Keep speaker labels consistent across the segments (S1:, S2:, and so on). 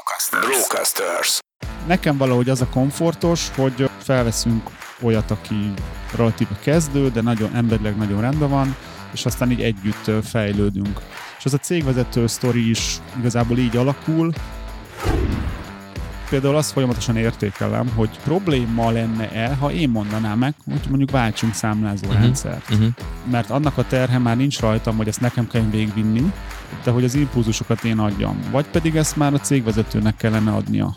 S1: Brocasters. Brocasters.
S2: Nekem valahogy az a komfortos, hogy felveszünk olyat, aki relatíve kezdő, de nagyon emberleg nagyon rendben van, és aztán így együtt fejlődünk. És az a cégvezető sztori is igazából így alakul, például azt folyamatosan értékelem, hogy probléma lenne-e, ha én mondanám meg, hogy mondjuk váltsunk számlázó uh-huh. rendszert. Uh-huh. Mert annak a terhe már nincs rajtam, hogy ezt nekem kell végvinni, de hogy az impulzusokat én adjam. Vagy pedig ezt már a cégvezetőnek kellene adnia.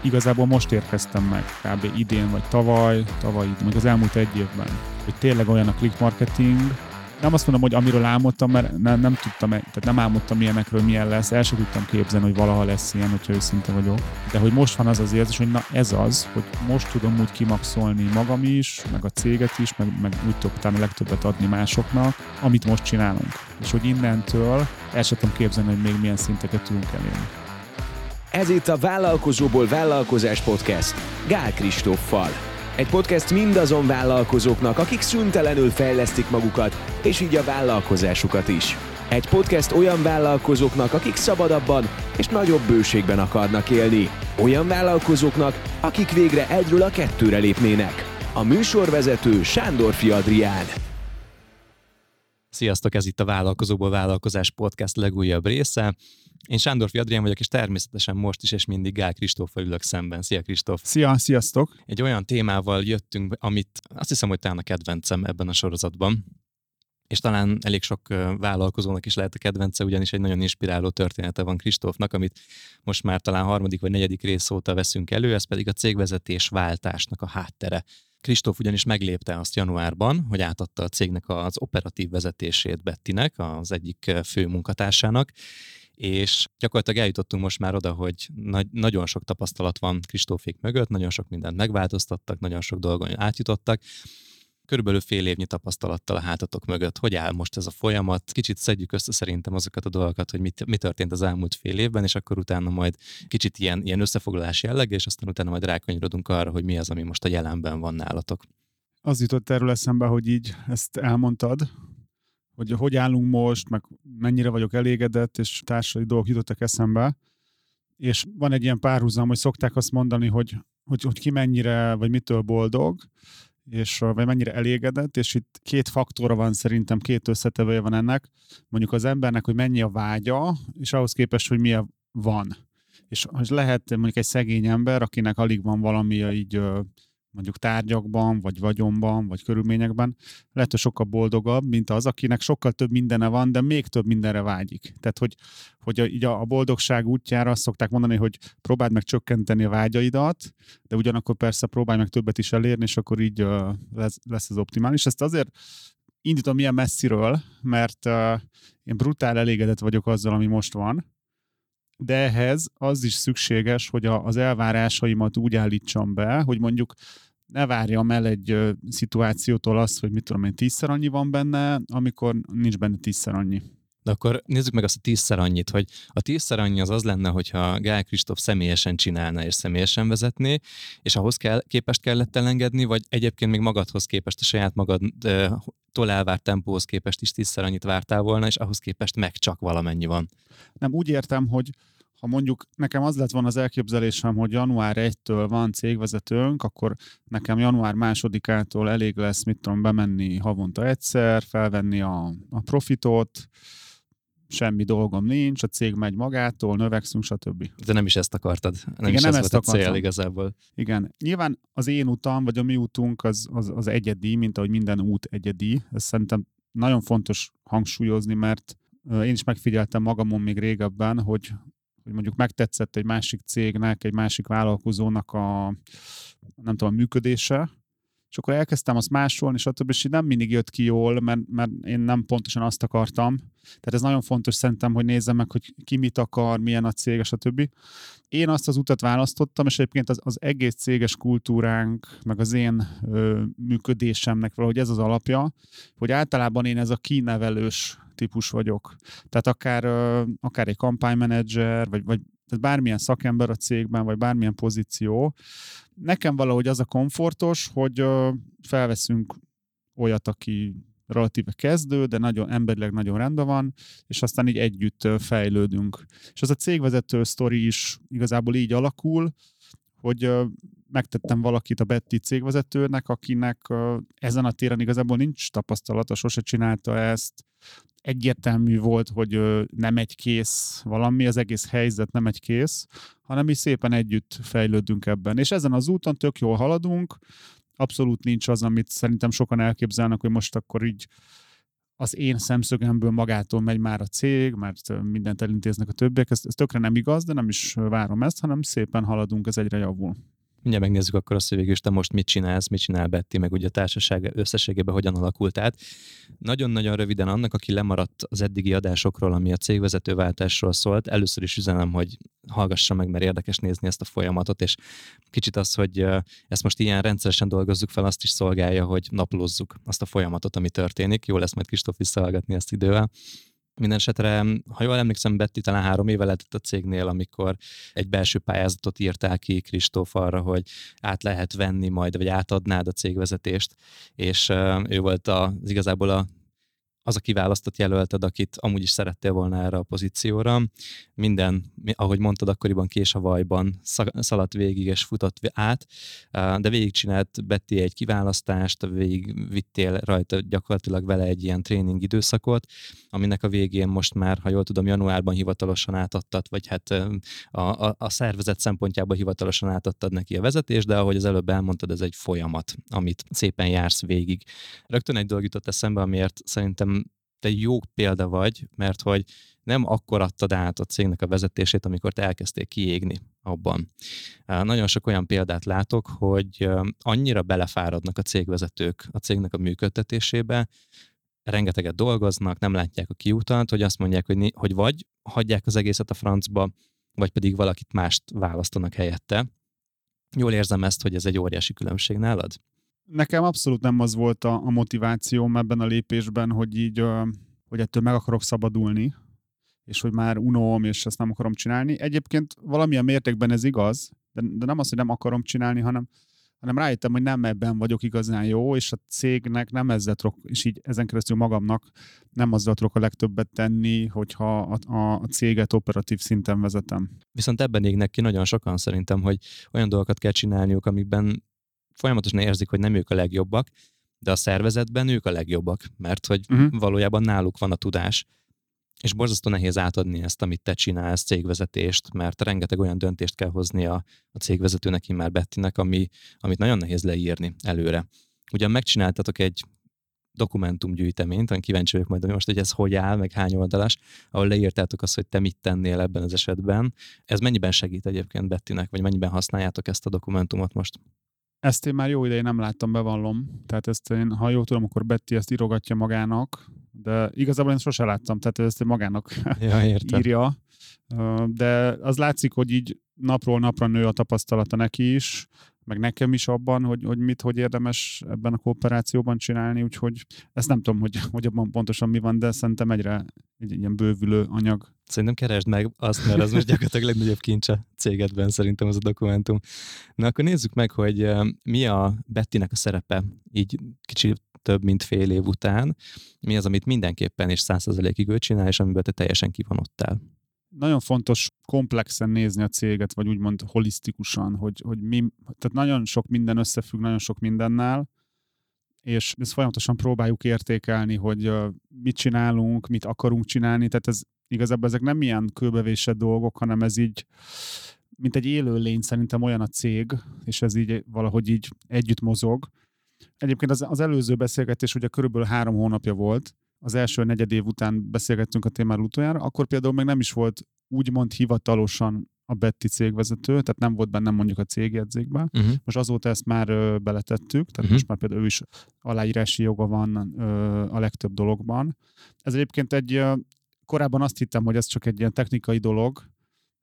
S2: Igazából most érkeztem meg, kb. idén vagy tavaly, tavaly, még az elmúlt egy évben, hogy tényleg olyan a click marketing, nem azt mondom, hogy amiről álmodtam, mert nem, nem tudtam, tehát nem álmodtam ilyenekről, milyen lesz, el sem tudtam képzelni, hogy valaha lesz ilyen, hogyha őszinte vagyok. De hogy most van az az érzés, hogy na ez az, hogy most tudom úgy kimaxolni magam is, meg a céget is, meg, meg úgy tudok utána legtöbbet adni másoknak, amit most csinálunk. És hogy innentől el sem tudom képzelni, hogy még milyen szinteket tudunk elérni.
S1: Ez itt a Vállalkozóból Vállalkozás Podcast Gál Kristóffal. Egy podcast mindazon vállalkozóknak, akik szüntelenül fejlesztik magukat, és így a vállalkozásukat is. Egy podcast olyan vállalkozóknak, akik szabadabban és nagyobb bőségben akarnak élni. Olyan vállalkozóknak, akik végre egyről a kettőre lépnének. A műsorvezető Sándor Adrián.
S3: Sziasztok, ez itt a Vállalkozóból Vállalkozás Podcast legújabb része. Én Sándor Adrián vagyok, és természetesen most is, és mindig Gál Kristóffal ülök szemben. Szia Kristóf!
S2: Szia, sziasztok!
S3: Egy olyan témával jöttünk, amit azt hiszem, hogy talán a kedvencem ebben a sorozatban, és talán elég sok vállalkozónak is lehet a kedvence, ugyanis egy nagyon inspiráló története van Kristófnak, amit most már talán harmadik vagy negyedik rész óta veszünk elő, ez pedig a cégvezetés váltásnak a háttere. Kristóf ugyanis meglépte azt januárban, hogy átadta a cégnek az operatív vezetését Bettinek, az egyik fő munkatársának, és gyakorlatilag eljutottunk most már oda, hogy nagy, nagyon sok tapasztalat van Kristófék mögött, nagyon sok mindent megváltoztattak, nagyon sok dolgon átjutottak, körülbelül fél évnyi tapasztalattal a hátatok mögött. Hogy áll most ez a folyamat? Kicsit szedjük össze szerintem azokat a dolgokat, hogy mit, mi történt az elmúlt fél évben, és akkor utána majd kicsit ilyen, ilyen összefoglalás jelleg, és aztán utána majd rákanyarodunk arra, hogy mi az, ami most a jelenben van nálatok.
S2: Az jutott erről eszembe, hogy így ezt elmondtad, hogy hogy állunk most, meg mennyire vagyok elégedett, és társai dolgok jutottak eszembe. És van egy ilyen párhuzam, hogy szokták azt mondani, hogy, hogy, hogy ki mennyire, vagy mitől boldog, és vagy mennyire elégedett, és itt két faktora van szerintem, két összetevője van ennek. Mondjuk az embernek, hogy mennyi a vágya, és ahhoz képest, hogy milyen van. És hogy lehet mondjuk egy szegény ember, akinek alig van valami így mondjuk tárgyakban, vagy vagyonban, vagy körülményekben, lehet, hogy sokkal boldogabb, mint az, akinek sokkal több mindene van, de még több mindenre vágyik. Tehát, hogy, hogy a, így a boldogság útjára azt szokták mondani, hogy próbáld meg csökkenteni a vágyaidat, de ugyanakkor persze próbálj meg többet is elérni, és akkor így uh, lesz, lesz az optimális. Ezt azért indítom ilyen messziről, mert uh, én brutál elégedett vagyok azzal, ami most van, de ehhez az is szükséges, hogy a, az elvárásaimat úgy állítsam be, hogy mondjuk ne várjam el egy ö, szituációtól azt, hogy mit tudom én, tízszer annyi van benne, amikor nincs benne tízszer annyi.
S3: De akkor nézzük meg azt a tízszer annyit, hogy a tízszer annyi az az lenne, hogyha Gál Kristóf személyesen csinálna és személyesen vezetné, és ahhoz kell, képest kellett elengedni, vagy egyébként még magadhoz képest, a saját magadtól elvárt tempóhoz képest is tízszer annyit vártál volna, és ahhoz képest meg csak valamennyi van.
S2: Nem, úgy értem, hogy ha mondjuk nekem az lett volna az elképzelésem, hogy január 1-től van cégvezetőnk, akkor nekem január másodikától elég lesz, mit tudom, bemenni havonta egyszer, felvenni a, a profitot, semmi dolgom nincs, a cég megy magától, növekszünk, stb.
S3: De nem is ezt akartad. Nem Igen, is nem ez ezt volt a cél igazából.
S2: Igen. Nyilván az én utam, vagy a mi útunk az, az, az egyedi, mint ahogy minden út egyedi. Ez szerintem nagyon fontos hangsúlyozni, mert én is megfigyeltem magamon még régebben, hogy hogy mondjuk megtetszett egy másik cégnek, egy másik vállalkozónak a, nem tudom, a működése, és akkor elkezdtem azt másolni, stb. és nem mindig jött ki jól, mert, mert én nem pontosan azt akartam. Tehát ez nagyon fontos szerintem, hogy nézzem meg, hogy ki mit akar, milyen a cég, stb. Én azt az utat választottam, és egyébként az, az egész céges kultúránk, meg az én ö, működésemnek valahogy ez az alapja, hogy általában én ez a kinevelős típus vagyok. Tehát akár, akár egy kampánymenedzser, vagy, vagy tehát bármilyen szakember a cégben, vagy bármilyen pozíció. Nekem valahogy az a komfortos, hogy felveszünk olyat, aki relatíve kezdő, de nagyon emberileg nagyon rendben van, és aztán így együtt fejlődünk. És az a cégvezető sztori is igazából így alakul, hogy megtettem valakit a Betty cégvezetőnek, akinek ezen a téren igazából nincs tapasztalata, sose csinálta ezt. Egyértelmű volt, hogy nem egy kész valami, az egész helyzet nem egy kész, hanem mi szépen együtt fejlődünk ebben. És ezen az úton tök jól haladunk, abszolút nincs az, amit szerintem sokan elképzelnek, hogy most akkor így az én szemszögemből magától megy már a cég, mert mindent elintéznek a többiek. Ez, ez tökre nem igaz, de nem is várom ezt, hanem szépen haladunk, ez egyre javul
S3: mindjárt megnézzük akkor azt, hogy végül is te most mit csinálsz, mit csinál Betty, meg ugye a társaság összességében hogyan alakult át. Nagyon-nagyon röviden annak, aki lemaradt az eddigi adásokról, ami a cégvezetőváltásról szólt, először is üzenem, hogy hallgassa meg, mert érdekes nézni ezt a folyamatot, és kicsit az, hogy ezt most ilyen rendszeresen dolgozzuk fel, azt is szolgálja, hogy naplózzuk azt a folyamatot, ami történik. Jó lesz majd Kristóf visszahallgatni ezt idővel. Minden esetre, ha jól emlékszem, Betty talán három éve lehetett a cégnél, amikor egy belső pályázatot írták ki Kristóf arra, hogy át lehet venni majd, vagy átadnád a cégvezetést, és ő volt az igazából a az a kiválasztott jelölted, akit amúgy is szerettél volna erre a pozícióra. Minden, ahogy mondtad, akkoriban kés a vajban szaladt végig és futott át, de végigcsinált Betty egy kiválasztást, végig vittél rajta gyakorlatilag vele egy ilyen tréning időszakot, aminek a végén most már, ha jól tudom, januárban hivatalosan átadtad, vagy hát a, a, a szervezet szempontjából hivatalosan átadtad neki a vezetést, de ahogy az előbb elmondtad, ez egy folyamat, amit szépen jársz végig. Rögtön egy dolog jutott eszembe, amiért szerintem te jó példa vagy, mert hogy nem akkor adtad át a cégnek a vezetését, amikor te elkezdtél kiégni abban. Nagyon sok olyan példát látok, hogy annyira belefáradnak a cégvezetők a cégnek a működtetésébe, rengeteget dolgoznak, nem látják a kiutat, hogy azt mondják, hogy, hogy vagy hagyják az egészet a francba, vagy pedig valakit mást választanak helyette. Jól érzem ezt, hogy ez egy óriási különbség nálad?
S2: Nekem abszolút nem az volt a, a motivációm ebben a lépésben, hogy így, hogy ettől meg akarok szabadulni, és hogy már unóm, és ezt nem akarom csinálni. Egyébként valamilyen mértékben ez igaz, de, de nem az, hogy nem akarom csinálni, hanem, hanem rájöttem, hogy nem ebben vagyok igazán jó, és a cégnek nem ezzel tudok, és így ezen keresztül magamnak nem azzal tudok a legtöbbet tenni, hogyha a, a céget operatív szinten vezetem.
S3: Viszont ebben égnek ki nagyon sokan szerintem, hogy olyan dolgokat kell csinálniuk, amikben folyamatosan érzik, hogy nem ők a legjobbak, de a szervezetben ők a legjobbak, mert hogy uh-huh. valójában náluk van a tudás, és borzasztó nehéz átadni ezt, amit te csinálsz, cégvezetést, mert rengeteg olyan döntést kell hozni a, a cégvezetőnek, már Bettinek, ami, amit nagyon nehéz leírni előre. Ugyan megcsináltatok egy dokumentumgyűjteményt, olyan kíváncsi vagyok majd most, hogy ez hogy áll, meg hány oldalas, ahol leírtátok azt, hogy te mit tennél ebben az esetben. Ez mennyiben segít egyébként Bettinek, vagy mennyiben használjátok ezt a dokumentumot most?
S2: Ezt én már jó ideje nem láttam, bevallom. Tehát ezt én, ha jól tudom, akkor Betty ezt írogatja magának, de igazából én sose láttam, tehát ezt magának ja, értem. írja. De az látszik, hogy így napról napra nő a tapasztalata neki is, meg nekem is abban, hogy, hogy mit, hogy érdemes ebben a kooperációban csinálni, úgyhogy ezt nem tudom, hogy, hogy abban pontosan mi van, de szerintem egyre egy ilyen bővülő anyag.
S3: Szerintem keresd meg azt, mert az most gyakorlatilag legnagyobb kincs a cégedben szerintem az a dokumentum. Na akkor nézzük meg, hogy mi a Bettinek a szerepe így kicsit több mint fél év után, mi az, amit mindenképpen és százszerzelékig ő csinál, és amiben te teljesen kivanottál
S2: nagyon fontos komplexen nézni a céget, vagy úgymond holisztikusan, hogy, hogy mi, tehát nagyon sok minden összefügg nagyon sok mindennel, és ezt folyamatosan próbáljuk értékelni, hogy mit csinálunk, mit akarunk csinálni, tehát ez igazából ezek nem ilyen kőbevésett dolgok, hanem ez így, mint egy élő lény szerintem olyan a cég, és ez így valahogy így együtt mozog. Egyébként az, az előző beszélgetés ugye körülbelül három hónapja volt, az első negyed év után beszélgettünk a témáról utoljára, akkor például még nem is volt úgymond hivatalosan a Betty cégvezető, tehát nem volt benne mondjuk a cégjegyzékben. Uh-huh. Most azóta ezt már ö, beletettük, tehát uh-huh. most már például ő is aláírási joga van ö, a legtöbb dologban. Ez egyébként egy, ö, korábban azt hittem, hogy ez csak egy ilyen technikai dolog,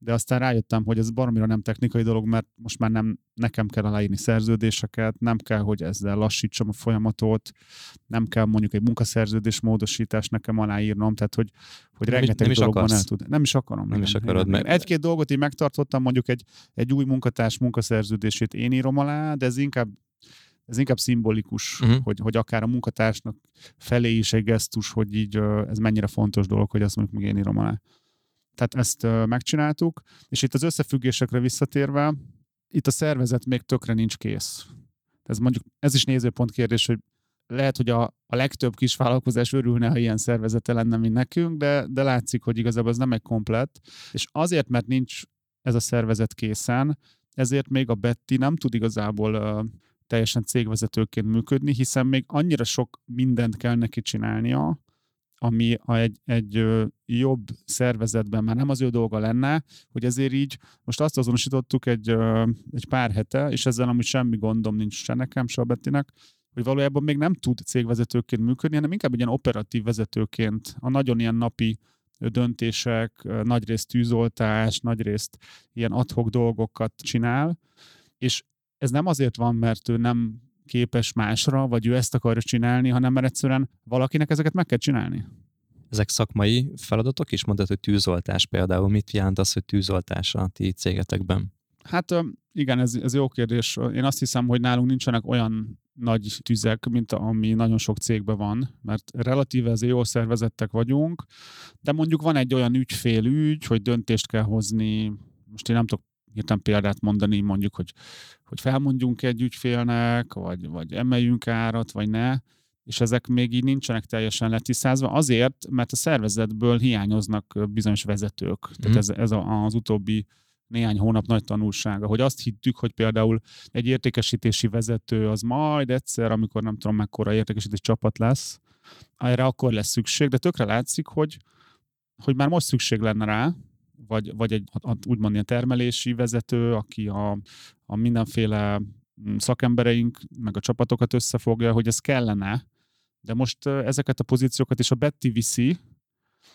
S2: de aztán rájöttem, hogy ez baromira nem technikai dolog, mert most már nem nekem kell aláírni szerződéseket, nem kell, hogy ezzel lassítsam a folyamatot, nem kell mondjuk egy munkaszerződés módosítás nekem aláírnom, tehát hogy, hogy nem rengeteg nem dologban el tud. Nem is akarom.
S3: Nem igen, is akarod meg.
S2: Egy-két dolgot így megtartottam, mondjuk egy, egy új munkatárs munkaszerződését én írom alá, de ez inkább ez inkább szimbolikus, uh-huh. hogy, hogy akár a munkatársnak felé is egy gesztus, hogy így ez mennyire fontos dolog, hogy azt mondjuk még én írom alá. Tehát ezt megcsináltuk, és itt az összefüggésekre visszatérve, itt a szervezet még tökre nincs kész. Ez mondjuk, ez is nézőpont kérdés, hogy lehet, hogy a, a legtöbb kis vállalkozás örülne, ha ilyen szervezete lenne, mint nekünk, de, de látszik, hogy igazából ez nem egy komplet. És azért, mert nincs ez a szervezet készen, ezért még a Betty nem tud igazából uh, teljesen cégvezetőként működni, hiszen még annyira sok mindent kell neki csinálnia, ami egy, egy jobb szervezetben már nem az ő dolga lenne, hogy ezért így most azt azonosítottuk egy, egy pár hete, és ezzel amúgy semmi gondom nincs se nekem, se a Bettinek, hogy valójában még nem tud cégvezetőként működni, hanem inkább egy ilyen operatív vezetőként. A nagyon ilyen napi döntések, nagyrészt tűzoltás, nagyrészt ilyen adhok dolgokat csinál, és ez nem azért van, mert ő nem képes másra, vagy ő ezt akarja csinálni, hanem mert egyszerűen valakinek ezeket meg kell csinálni.
S3: Ezek szakmai feladatok is? Mondtad, hogy tűzoltás például. Mit jelent az, hogy tűzoltás a ti cégetekben?
S2: Hát igen, ez, ez jó kérdés. Én azt hiszem, hogy nálunk nincsenek olyan nagy tüzek, mint ami nagyon sok cégben van, mert relatíve ezért jól szervezettek vagyunk, de mondjuk van egy olyan ügyfélügy, hogy döntést kell hozni, most én nem tudok hirtelen példát mondani, mondjuk, hogy, hogy felmondjunk egy ügyfélnek, vagy, vagy emeljünk árat, vagy ne, és ezek még így nincsenek teljesen letisztázva, azért, mert a szervezetből hiányoznak bizonyos vezetők. Mm. Tehát mhm. ez, ez az utóbbi néhány hónap nagy tanulsága, hogy azt hittük, hogy például egy értékesítési vezető az majd egyszer, amikor nem tudom mekkora értékesítés csapat lesz, erre akkor lesz szükség, de tökre látszik, hogy, hogy már most szükség lenne rá, vagy, vagy egy úgymond ilyen termelési vezető, aki a, a mindenféle mm, szakembereink, meg a csapatokat összefogja, hogy ez kellene, de most ezeket a pozíciókat is a Betty viszi,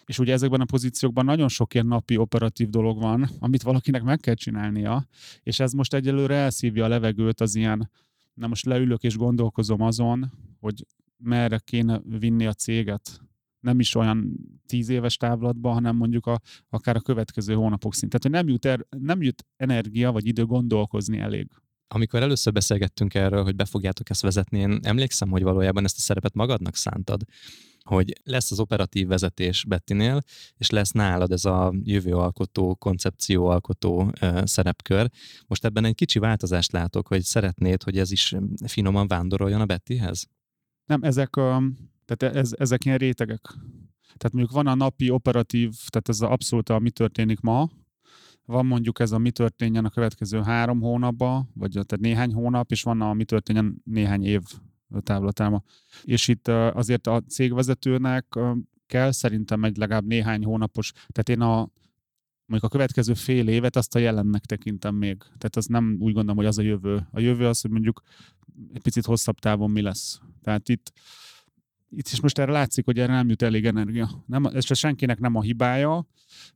S2: és ugye ezekben a pozíciókban nagyon sok ilyen napi operatív dolog van, amit valakinek meg kell csinálnia, és ez most egyelőre elszívja a levegőt az ilyen, na most leülök és gondolkozom azon, hogy merre kéne vinni a céget, nem is olyan tíz éves távlatban, hanem mondjuk a, akár a következő hónapok szint. Tehát, hogy nem jut, er, nem jut energia vagy idő gondolkozni elég.
S3: Amikor először beszélgettünk erről, hogy be fogjátok ezt vezetni, én emlékszem, hogy valójában ezt a szerepet magadnak szántad hogy lesz az operatív vezetés Bettinél, és lesz nálad ez a jövőalkotó, koncepcióalkotó szerepkör. Most ebben egy kicsi változást látok, hogy szeretnéd, hogy ez is finoman vándoroljon a Bettihez?
S2: Nem, ezek, a, tehát ez, ezek ilyen rétegek. Tehát mondjuk van a napi operatív, tehát ez abszolút a mi történik ma, van mondjuk ez a mi történjen a következő három hónapban, vagy tehát néhány hónap, és van a mi történjen néhány év távlatáma. És itt azért a cégvezetőnek kell szerintem egy legalább néhány hónapos, tehát én a mondjuk a következő fél évet azt a jelennek tekintem még. Tehát az nem úgy gondolom, hogy az a jövő. A jövő az, hogy mondjuk egy picit hosszabb távon mi lesz. Tehát itt, itt is most erre látszik, hogy erre nem jut elég energia. Nem, ez se senkinek nem a hibája,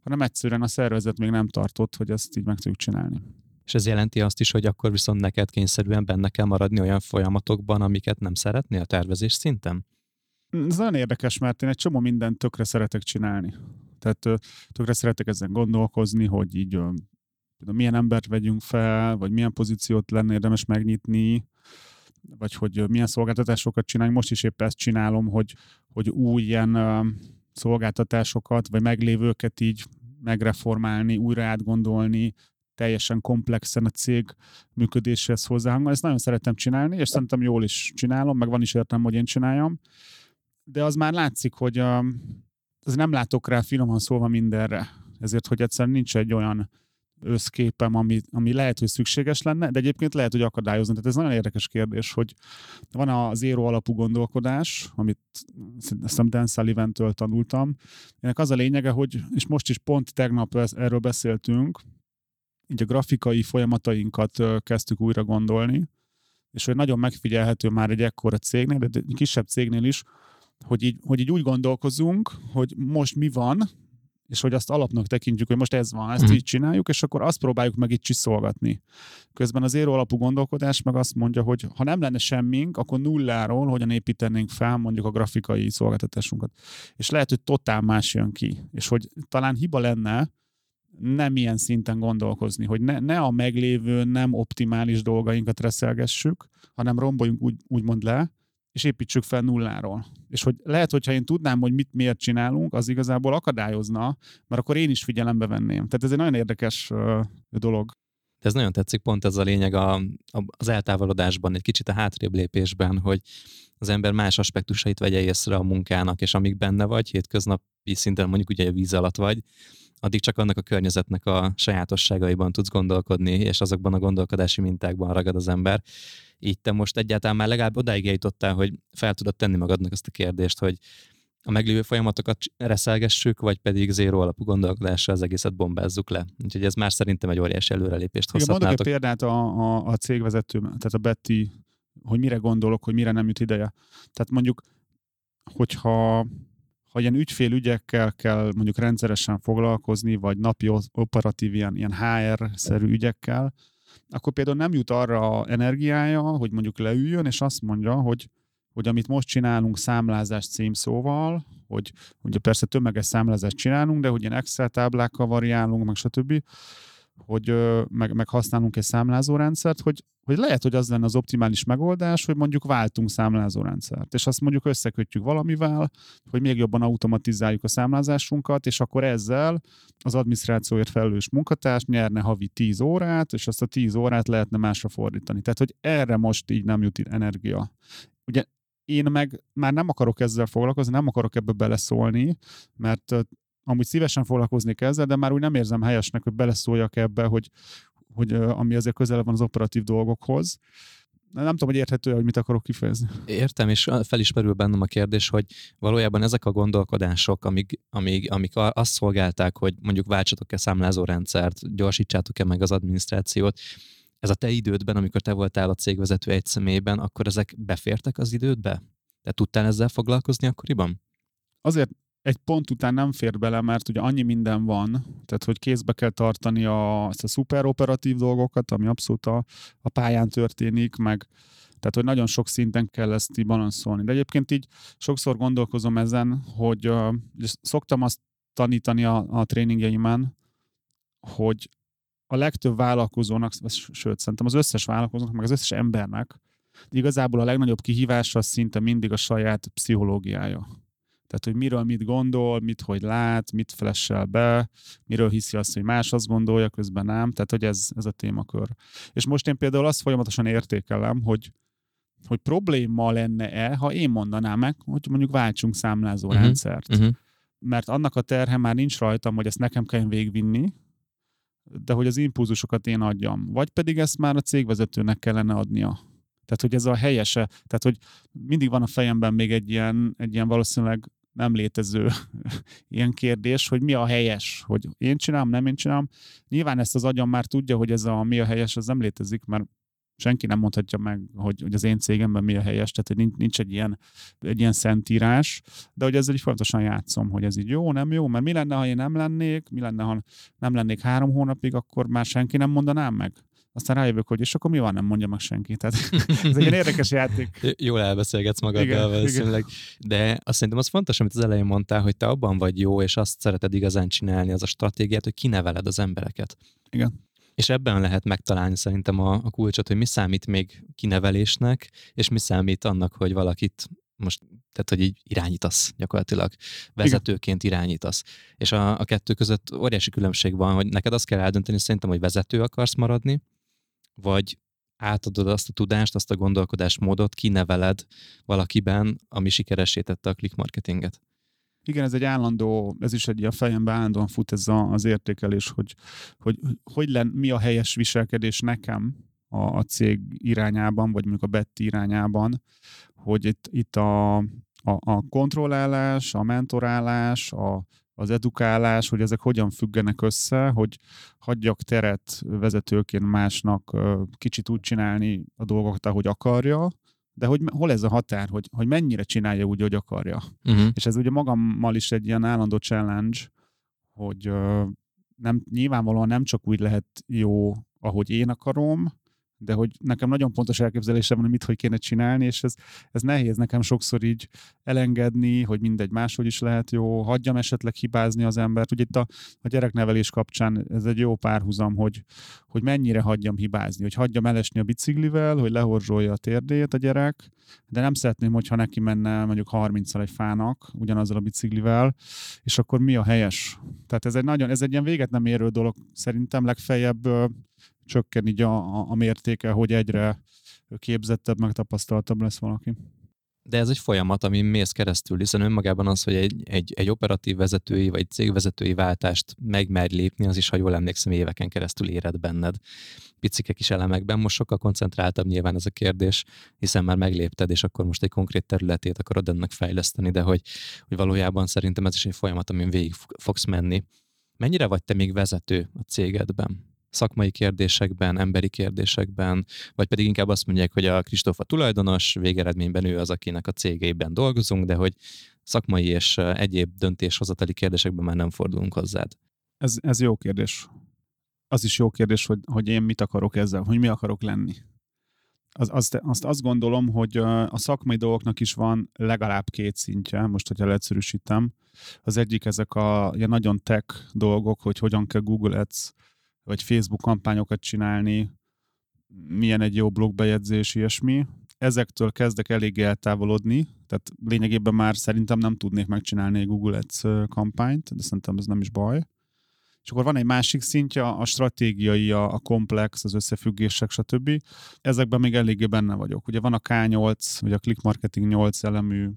S2: hanem egyszerűen a szervezet még nem tartott, hogy ezt így meg tudjuk csinálni.
S3: És ez jelenti azt is, hogy akkor viszont neked kényszerűen benne kell maradni olyan folyamatokban, amiket nem szeretnél a tervezés szinten?
S2: Ez nagyon érdekes, mert én egy csomó mindent tökre szeretek csinálni. Tehát tökre szeretek ezen gondolkozni, hogy így milyen embert vegyünk fel, vagy milyen pozíciót lenne érdemes megnyitni, vagy hogy milyen szolgáltatásokat csináljunk. Most is épp ezt csinálom, hogy, hogy új ilyen szolgáltatásokat, vagy meglévőket így megreformálni, újra átgondolni, teljesen komplexen a cég működéshez hozzáhangolni. Ezt nagyon szeretem csinálni, és szerintem jól is csinálom, meg van is értem, hogy én csináljam. De az már látszik, hogy az nem látok rá finoman szólva mindenre. Ezért, hogy egyszerűen nincs egy olyan összképem, ami, ami lehet, hogy szükséges lenne, de egyébként lehet, hogy akadályozni. Tehát ez nagyon érdekes kérdés, hogy van az éró alapú gondolkodás, amit hiszem Dan Sullivan-től tanultam. Ennek az a lényege, hogy, és most is pont tegnap erről beszéltünk, így a grafikai folyamatainkat kezdtük újra gondolni, és hogy nagyon megfigyelhető már egy ekkora cégnél, de egy kisebb cégnél is, hogy így, hogy így úgy gondolkozunk, hogy most mi van, és hogy azt alapnak tekintjük, hogy most ez van, ezt mm. így csináljuk, és akkor azt próbáljuk meg itt csiszolgatni. Közben az éró alapú gondolkodás meg azt mondja, hogy ha nem lenne semmink, akkor nulláról hogyan építenénk fel mondjuk a grafikai szolgáltatásunkat. És lehet, hogy totál más jön ki. És hogy talán hiba lenne, nem ilyen szinten gondolkozni, hogy ne, ne a meglévő, nem optimális dolgainkat reszelgessük, hanem romboljunk úgy, úgymond le, és építsük fel nulláról. És hogy lehet, hogyha én tudnám, hogy mit miért csinálunk, az igazából akadályozna, mert akkor én is figyelembe venném. Tehát ez egy nagyon érdekes dolog.
S3: De ez nagyon tetszik, pont ez a lényeg a, a, az eltávolodásban, egy kicsit a hátrébb lépésben, hogy az ember más aspektusait vegye észre a munkának, és amíg benne vagy, hétköznapi szinten mondjuk ugye a víz alatt vagy, addig csak annak a környezetnek a sajátosságaiban tudsz gondolkodni, és azokban a gondolkodási mintákban ragad az ember. Így te most egyáltalán már legalább odáig eljutottál, hogy fel tudod tenni magadnak azt a kérdést, hogy a meglévő folyamatokat reszelgessük, vagy pedig zéró alapú gondolkodással az egészet bombázzuk le. Úgyhogy ez már szerintem egy óriási előrelépést hozhatnátok.
S2: Mondok egy példát a, a, a cégvezető, tehát a Betty, hogy mire gondolok, hogy mire nem jut ideje. Tehát mondjuk, hogyha ha ilyen ügyfélügyekkel kell mondjuk rendszeresen foglalkozni, vagy napi operatív ilyen, ilyen HR-szerű ügyekkel, akkor például nem jut arra energiája, hogy mondjuk leüljön, és azt mondja, hogy hogy amit most csinálunk számlázás címszóval, hogy ugye persze tömeges számlázást csinálunk, de hogy ilyen Excel táblákkal variálunk, meg stb., hogy meg, meg használunk egy számlázórendszert, hogy, hogy lehet, hogy az lenne az optimális megoldás, hogy mondjuk váltunk számlázórendszert, és azt mondjuk összekötjük valamivel, hogy még jobban automatizáljuk a számlázásunkat, és akkor ezzel az adminisztrációért felelős munkatárs nyerne havi 10 órát, és azt a 10 órát lehetne másra fordítani. Tehát, hogy erre most így nem jut energia. Ugye én meg már nem akarok ezzel foglalkozni, nem akarok ebbe beleszólni, mert amúgy szívesen foglalkoznék ezzel, de már úgy nem érzem helyesnek, hogy beleszóljak ebbe, hogy, hogy ami azért közel van az operatív dolgokhoz. Nem tudom, hogy érthető hogy mit akarok kifejezni.
S3: Értem, és felismerül bennem a kérdés, hogy valójában ezek a gondolkodások, amik, amik, amik azt szolgálták, hogy mondjuk váltsatok-e számlázórendszert, gyorsítsátok-e meg az adminisztrációt, ez a te idődben, amikor te voltál a cégvezető egy személyben, akkor ezek befértek az idődbe? Te tudtál ezzel foglalkozni akkoriban?
S2: Azért egy pont után nem fér bele, mert ugye annyi minden van, tehát hogy kézbe kell tartani a, ezt a szuperoperatív dolgokat, ami abszolút a, a pályán történik, meg tehát, hogy nagyon sok szinten kell ezt így balanszolni. De egyébként így sokszor gondolkozom ezen, hogy uh, szoktam azt tanítani a, a tréningeimen, hogy a legtöbb vállalkozónak, sőt, szerintem az összes vállalkozónak, meg az összes embernek igazából a legnagyobb kihívása az szinte mindig a saját pszichológiája. Tehát, hogy miről mit gondol, mit hogy lát, mit flessel be, miről hiszi azt, hogy más azt gondolja, közben nem. Tehát, hogy ez, ez a témakör. És most én például azt folyamatosan értékelem, hogy, hogy probléma lenne-e, ha én mondanám meg, hogy mondjuk váltsunk számlázó uh-huh. rendszert. Uh-huh. Mert annak a terhe már nincs rajtam, hogy ezt nekem kell végvinni, de hogy az impulzusokat én adjam. Vagy pedig ezt már a cégvezetőnek kellene adnia. Tehát, hogy ez a helyese, tehát, hogy mindig van a fejemben még egy ilyen, egy ilyen valószínűleg nem létező ilyen kérdés, hogy mi a helyes, hogy én csinálom, nem én csinálom. Nyilván ezt az agyam már tudja, hogy ez a mi a helyes, az nem létezik, mert senki nem mondhatja meg, hogy, hogy az én cégemben mi a helyes, tehát hogy nincs, egy, ilyen, egy ilyen szentírás, de hogy ezzel így fontosan játszom, hogy ez így jó, nem jó, mert mi lenne, ha én nem lennék, mi lenne, ha nem lennék három hónapig, akkor már senki nem mondanám meg aztán rájövök, hogy és akkor mi van, nem mondja meg senki. Tehát ez egy érdekes játék.
S3: Jól elbeszélgetsz magaddal valószínűleg. De azt szerintem az fontos, amit az elején mondtál, hogy te abban vagy jó, és azt szereted igazán csinálni, az a stratégiát, hogy kineveled az embereket.
S2: Igen.
S3: És ebben lehet megtalálni szerintem a, a kulcsot, hogy mi számít még kinevelésnek, és mi számít annak, hogy valakit most, tehát hogy így irányítasz gyakorlatilag, vezetőként irányítasz. És a, a kettő között óriási különbség van, hogy neked azt kell eldönteni szerintem, hogy vezető akarsz maradni, vagy átadod azt a tudást, azt a gondolkodásmódot, kineveled valakiben, ami sikeresítette a click marketinget.
S2: Igen, ez egy állandó, ez is egy a fejemben állandóan fut ez a, az értékelés, hogy hogy, hogy len, mi a helyes viselkedés nekem a, a cég irányában, vagy mondjuk a Betty irányában, hogy itt, itt a, a, a kontrollálás, a mentorálás, a, az edukálás, hogy ezek hogyan függenek össze, hogy hagyjak teret vezetőként másnak kicsit úgy csinálni a dolgokat, ahogy akarja, de hogy hol ez a határ, hogy, hogy mennyire csinálja úgy, hogy akarja. Uh-huh. És ez ugye magammal is egy ilyen állandó challenge, hogy nem, nyilvánvalóan nem csak úgy lehet jó, ahogy én akarom, de hogy nekem nagyon pontos elképzelésem van, hogy mit, hogy kéne csinálni, és ez, ez nehéz nekem sokszor így elengedni, hogy mindegy máshogy is lehet jó, hagyjam esetleg hibázni az embert. Ugye itt a, a gyereknevelés kapcsán ez egy jó párhuzam, hogy, hogy mennyire hagyjam hibázni, hogy hagyjam elesni a biciklivel, hogy lehorzsolja a térdét a gyerek, de nem szeretném, hogyha neki menne mondjuk 30 egy fának, ugyanazzal a biciklivel, és akkor mi a helyes? Tehát ez egy nagyon, ez egy ilyen véget nem érő dolog szerintem legfeljebb csökken így a, a, a mértéke, hogy egyre képzettebb, megtapasztaltabb lesz valaki.
S3: De ez egy folyamat, ami mész keresztül, hiszen önmagában az, hogy egy, egy, egy operatív vezetői vagy cégvezetői váltást megmerj lépni, az is, ha jól emlékszem, éveken keresztül éred benned. Picike kis elemekben, most sokkal koncentráltabb nyilván ez a kérdés, hiszen már meglépted, és akkor most egy konkrét területét akarod ennek fejleszteni, de hogy, hogy valójában szerintem ez is egy folyamat, amin végig fogsz menni. Mennyire vagy te még vezető a cégedben? Szakmai kérdésekben, emberi kérdésekben, vagy pedig inkább azt mondják, hogy a Kristóf a tulajdonos, végeredményben ő az, akinek a cégeiben dolgozunk, de hogy szakmai és egyéb döntéshozatali kérdésekben már nem fordulunk hozzád.
S2: Ez, ez jó kérdés. Az is jó kérdés, hogy, hogy én mit akarok ezzel, hogy mi akarok lenni. Az, azt, azt, azt gondolom, hogy a szakmai dolgoknak is van legalább két szintje, most, hogyha leegyszerűsítem. Az egyik ezek a ilyen nagyon tech dolgok, hogy hogyan kell Google Ads vagy Facebook kampányokat csinálni, milyen egy jó blogbejegyzés, ilyesmi. Ezektől kezdek elég eltávolodni, tehát lényegében már szerintem nem tudnék megcsinálni egy Google Ads kampányt, de szerintem ez nem is baj. És akkor van egy másik szintje, a stratégiai, a, a komplex, az összefüggések, stb. Ezekben még eléggé benne vagyok. Ugye van a K8, vagy a Click Marketing 8 elemű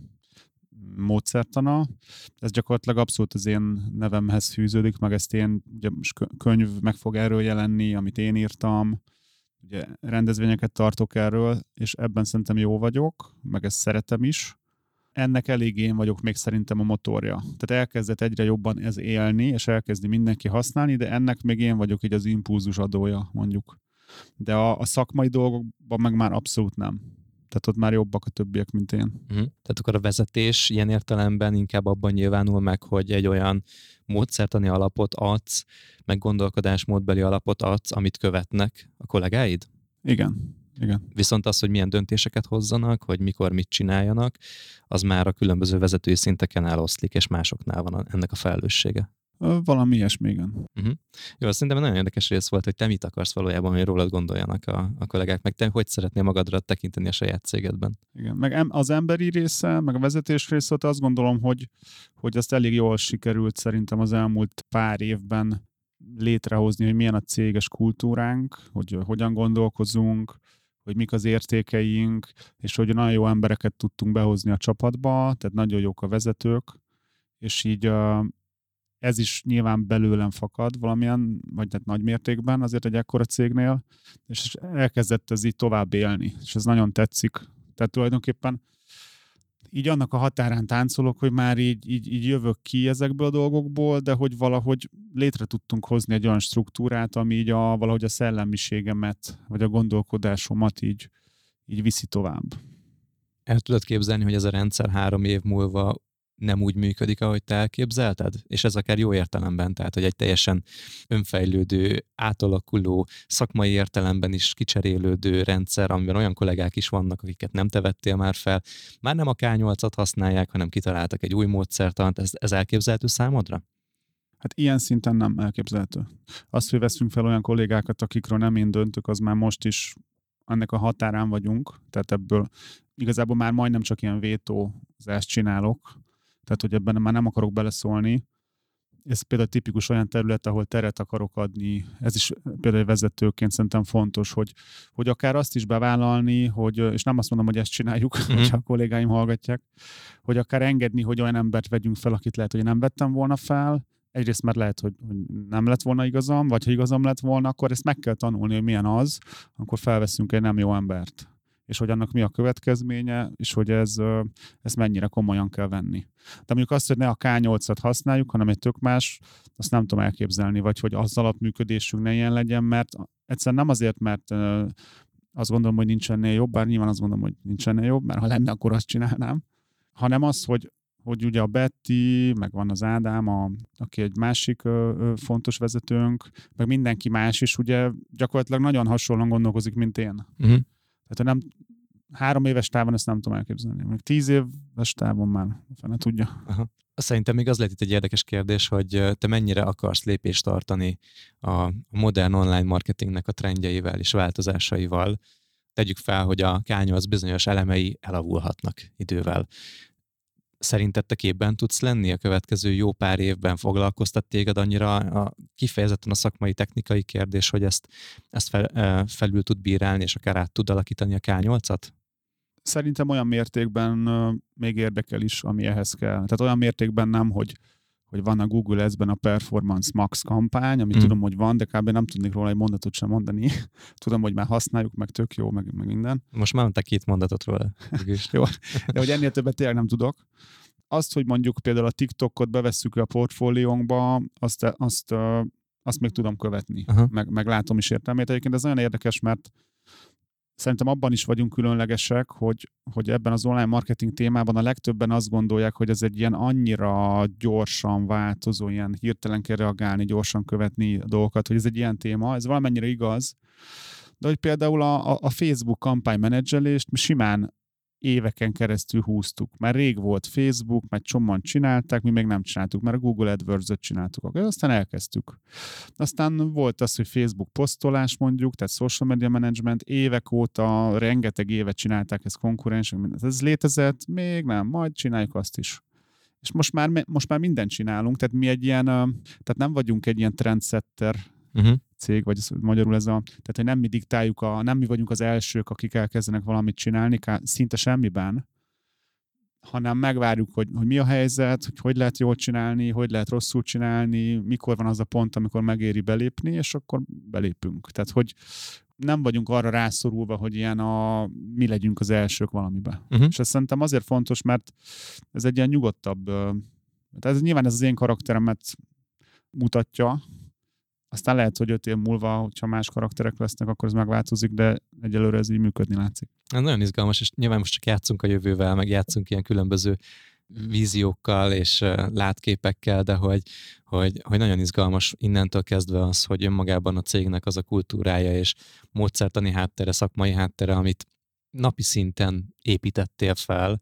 S2: módszertana. Ez gyakorlatilag abszolút az én nevemhez fűződik, meg ezt én, ugye könyv meg fog erről jelenni, amit én írtam, ugye rendezvényeket tartok erről, és ebben szerintem jó vagyok, meg ezt szeretem is. Ennek elég én vagyok még szerintem a motorja. Tehát elkezdett egyre jobban ez élni, és elkezdi mindenki használni, de ennek még én vagyok így az impulzus adója, mondjuk. De a, a szakmai dolgokban meg már abszolút nem tehát ott már jobbak a többiek, mint én. Uh-huh.
S3: Tehát akkor a vezetés ilyen értelemben inkább abban nyilvánul meg, hogy egy olyan módszertani alapot adsz, meg gondolkodásmódbeli alapot adsz, amit követnek a kollégáid?
S2: Igen. Igen.
S3: Viszont az, hogy milyen döntéseket hozzanak, hogy mikor mit csináljanak, az már a különböző vezetői szinteken eloszlik, és másoknál van ennek a felelőssége.
S2: Valami ilyesmi, igen.
S3: Uh-huh. Jó, szerintem nagyon érdekes rész volt, hogy te mit akarsz valójában, hogy rólad gondoljanak a, a kollégák, meg te hogy szeretnél magadra tekinteni a saját cégedben.
S2: Igen, meg az emberi része, meg a vezetés része, azt gondolom, hogy, hogy azt elég jól sikerült szerintem az elmúlt pár évben létrehozni, hogy milyen a céges kultúránk, hogy hogyan gondolkozunk, hogy mik az értékeink, és hogy nagyon jó embereket tudtunk behozni a csapatba, tehát nagyon jók a vezetők, és így ez is nyilván belőlem fakad valamilyen, vagy tehát nagy mértékben azért egy ekkora cégnél, és elkezdett ez így tovább élni, és ez nagyon tetszik. Tehát tulajdonképpen így annak a határán táncolok, hogy már így, így, így jövök ki ezekből a dolgokból, de hogy valahogy létre tudtunk hozni egy olyan struktúrát, ami így a, valahogy a szellemiségemet, vagy a gondolkodásomat így, így viszi tovább.
S3: El tudod képzelni, hogy ez a rendszer három év múlva nem úgy működik, ahogy te elképzelted? És ez akár jó értelemben, tehát hogy egy teljesen önfejlődő, átalakuló, szakmai értelemben is kicserélődő rendszer, amiben olyan kollégák is vannak, akiket nem te vettél már fel, már nem a K8-at használják, hanem kitaláltak egy új módszertant. Ez, ez elképzelhető számodra?
S2: Hát ilyen szinten nem elképzelhető. Azt, hogy veszünk fel olyan kollégákat, akikről nem én döntök, az már most is ennek a határán vagyunk, tehát ebből igazából már majdnem csak ilyen vétózást csinálok, tehát hogy ebben már nem akarok beleszólni. Ez például tipikus olyan terület, ahol teret akarok adni. Ez is például vezetőként szerintem fontos, hogy, hogy akár azt is bevállalni, hogy, és nem azt mondom, hogy ezt csináljuk, mm-hmm. hogyha a kollégáim hallgatják, hogy akár engedni, hogy olyan embert vegyünk fel, akit lehet, hogy nem vettem volna fel, egyrészt mert lehet, hogy, hogy nem lett volna igazam, vagy ha igazam lett volna, akkor ezt meg kell tanulni, hogy milyen az, akkor felveszünk egy nem jó embert és hogy annak mi a következménye, és hogy ez, ezt mennyire komolyan kell venni. De mondjuk azt, hogy ne a K8-at használjuk, hanem egy tök más, azt nem tudom elképzelni, vagy hogy az alapműködésünk ne ilyen legyen, mert egyszerűen nem azért, mert azt gondolom, hogy nincs ennél jobb, bár nyilván azt gondolom, hogy nincs ennél jobb, mert ha lenne, akkor azt csinálnám, hanem az, hogy, hogy ugye a Betty, meg van az Ádám, a, aki egy másik ö, ö, fontos vezetőnk, meg mindenki más is ugye gyakorlatilag nagyon hasonlóan gondolkozik, mint én.
S3: Uh-huh.
S2: Tehát ha nem három éves távon ezt nem tudom elképzelni. Meg tíz éves távon már fene tudja.
S3: Aha. Szerintem még az lehet itt egy érdekes kérdés, hogy te mennyire akarsz lépést tartani a modern online marketingnek a trendjeivel és változásaival. Tegyük fel, hogy a K8 bizonyos elemei elavulhatnak idővel. Szerinted te képben tudsz lenni a következő jó pár évben? Foglalkoztat téged annyira a, kifejezetten a szakmai technikai kérdés, hogy ezt, ezt fel, felül tud bírálni, és akár át tud alakítani a K8-at?
S2: Szerintem olyan mértékben még érdekel is, ami ehhez kell. Tehát olyan mértékben nem, hogy hogy van a Google Ads-ben a Performance Max kampány, ami mm. tudom, hogy van, de kb. nem tudnék róla egy mondatot sem mondani. tudom, hogy már használjuk, meg tök jó, meg, meg minden.
S3: Most már mondták két mondatot róla.
S2: jó, de hogy ennél többet tényleg nem tudok. Azt, hogy mondjuk például a TikTokot bevesszük a portfóliónkba, azt, azt, azt még tudom követni, meg, meg látom is értelmét. Egyébként ez nagyon érdekes, mert szerintem abban is vagyunk különlegesek, hogy, hogy ebben az online marketing témában a legtöbben azt gondolják, hogy ez egy ilyen annyira gyorsan változó, ilyen hirtelen kell reagálni, gyorsan követni a dolgokat, hogy ez egy ilyen téma, ez valamennyire igaz, de hogy például a, a Facebook kampánymenedzselést simán éveken keresztül húztuk. Már rég volt Facebook, már csomóan csinálták, mi még nem csináltuk, mert a Google AdWords-öt csináltuk. Akkor aztán elkezdtük. Aztán volt az, hogy Facebook posztolás mondjuk, tehát social media management, évek óta, rengeteg évet csinálták ezt konkurensek, ez létezett, még nem, majd csináljuk azt is és most már, most már mindent csinálunk, tehát mi egy ilyen, tehát nem vagyunk egy ilyen trendsetter uh-huh. cég, vagy ez, magyarul ez a, tehát hogy nem mi diktáljuk, a, nem mi vagyunk az elsők, akik elkezdenek valamit csinálni, szinte semmiben, hanem megvárjuk, hogy, hogy mi a helyzet, hogy hogy lehet jól csinálni, hogy lehet rosszul csinálni, mikor van az a pont, amikor megéri belépni, és akkor belépünk. Tehát, hogy nem vagyunk arra rászorulva, hogy ilyen a, mi legyünk az elsők valamibe. Uh-huh. És ez szerintem azért fontos, mert ez egy ilyen nyugodtabb, tehát ez, nyilván ez az én karakteremet mutatja, aztán lehet, hogy öt év múlva, hogyha más karakterek lesznek, akkor ez megváltozik, de egyelőre ez így működni látszik.
S3: Ez nagyon izgalmas, és nyilván most csak játszunk a jövővel, meg játszunk ilyen különböző víziókkal és látképekkel, de hogy, hogy, hogy nagyon izgalmas innentől kezdve az, hogy önmagában a cégnek az a kultúrája és módszertani háttere, szakmai háttere, amit napi szinten építettél fel,